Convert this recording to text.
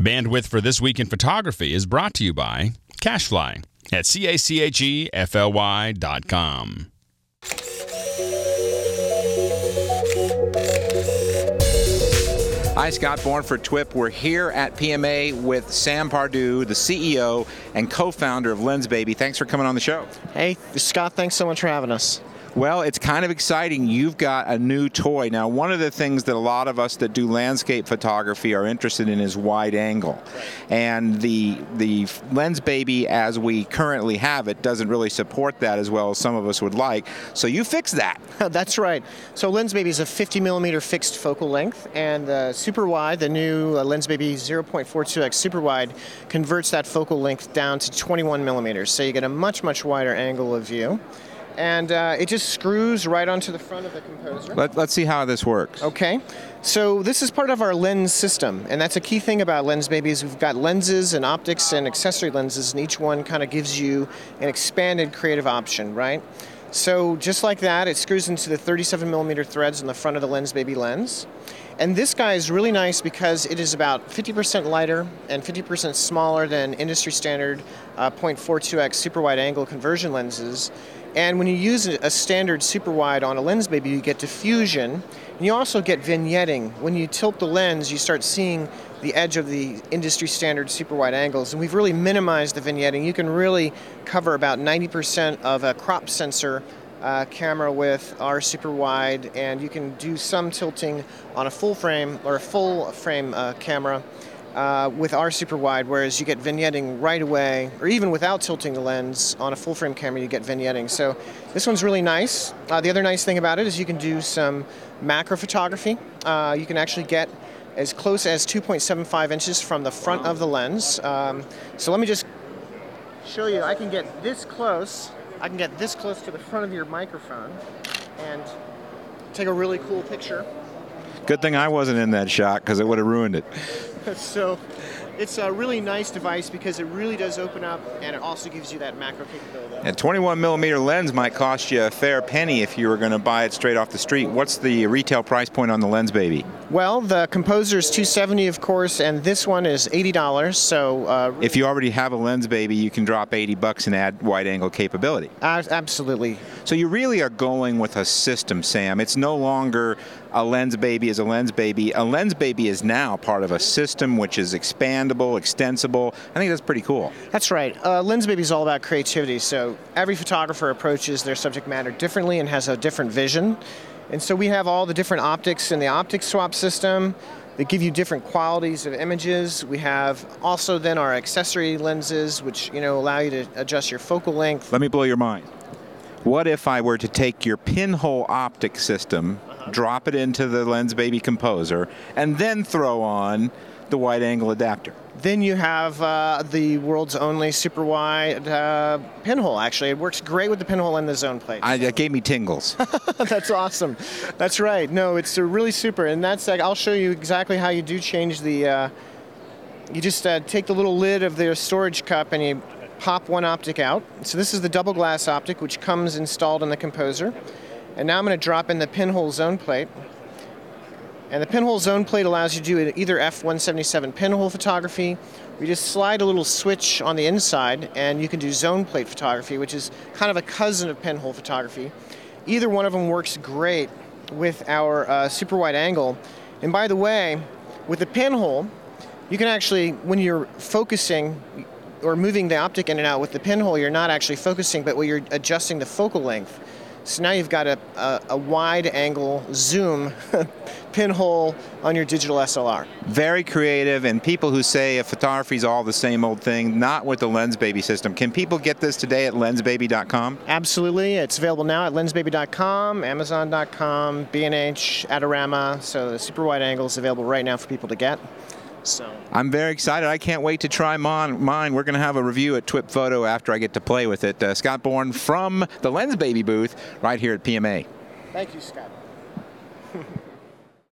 Bandwidth for This Week in Photography is brought to you by CacheFly at C-A-C-H-E-F-L-Y dot com. Hi, Scott Bourne for TWIP. We're here at PMA with Sam Pardue, the CEO and co-founder of Lensbaby. Thanks for coming on the show. Hey, Scott, thanks so much for having us. Well, it's kind of exciting. You've got a new toy. Now, one of the things that a lot of us that do landscape photography are interested in is wide angle. And the the Lensbaby as we currently have it doesn't really support that as well as some of us would like. So you fix that. That's right. So Lensbaby is a 50 millimeter fixed focal length and uh, super wide, the new uh, Lensbaby 0.42x super wide converts that focal length down to 21 millimeters. So you get a much much wider angle of view and uh, it just screws right onto the front of the composer. Let, us see how this works. Okay, so this is part of our lens system, and that's a key thing about Lensbaby is we've got lenses and optics and accessory lenses, and each one kind of gives you an expanded creative option, right? So just like that, it screws into the 37 millimeter threads on the front of the Lensbaby lens. And this guy is really nice because it is about 50% lighter and 50% smaller than industry standard uh, 0.42x super wide angle conversion lenses. And when you use a standard super wide on a Lensbaby, you get diffusion. And you also get vignetting. When you tilt the lens, you start seeing the edge of the industry standard super wide angles. And we've really minimized the vignetting. You can really cover about 90% of a crop sensor uh, camera with our super wide, and you can do some tilting on a full frame or a full frame uh, camera uh, with our super wide, whereas you get vignetting right away, or even without tilting the lens on a full frame camera, you get vignetting. So this one's really nice. Uh, the other nice thing about it is you can do some macro photography. Uh, you can actually get as close as 2.75 inches from the front of the lens. Um, so let me just show you. I can get this close. I can get this close to the front of your microphone and take a really cool picture. Good thing I wasn't in that shot because it would have ruined it. so it's a really nice device because it really does open up and it also gives you that macro capability. A 21 millimeter lens might cost you a fair penny if you were going to buy it straight off the street. What's the retail price point on the lens, baby? Well, the Composer is 270 of course, and this one is $80. So uh, if you already have a lens, baby, you can drop 80 bucks and add wide angle capability. Uh, absolutely. So you really are going with a system, Sam. It's no longer a Lensbaby is a Lensbaby. A Lensbaby is now part of a system which is expandable, extensible. I think that's pretty cool. That's right. Uh, Lensbaby is all about creativity. So every photographer approaches their subject matter differently and has a different vision. And so we have all the different optics in the optic swap system that give you different qualities of images. We have also then our accessory lenses, which you know allow you to adjust your focal length. Let me blow your mind. What if I were to take your pinhole optic system, uh-huh. drop it into the Lensbaby Composer, and then throw on the wide angle adapter? Then you have uh, the world's only super wide uh, pinhole. Actually, it works great with the pinhole and the zone plate. I, that gave me tingles. that's awesome. That's right. No, it's really super, and that's like I'll show you exactly how you do change the. Uh, you just uh, take the little lid of the storage cup and you pop one optic out. So this is the double glass optic which comes installed in the composer. And now I'm going to drop in the pinhole zone plate. And the pinhole zone plate allows you to do either F177 pinhole photography, you just slide a little switch on the inside and you can do zone plate photography, which is kind of a cousin of pinhole photography. Either one of them works great with our uh, super wide angle. And by the way, with the pinhole, you can actually, when you're focusing, or moving the optic in and out with the pinhole, you're not actually focusing, but you're adjusting the focal length. So now you've got a, a, a wide angle zoom pinhole on your digital SLR. Very creative, and people who say a photography is all the same old thing, not with the Lensbaby system. Can people get this today at lensbaby.com? Absolutely. It's available now at lensbaby.com, amazon.com, B&H, Adorama. So the super wide angle is available right now for people to get. So I'm very excited. I can't wait to try mine. mine. We're going to have a review at TWIP Photo after I get to play with it. Uh, Scott Bourne from the Lensbaby booth right here at PMA. Thank you, Scott.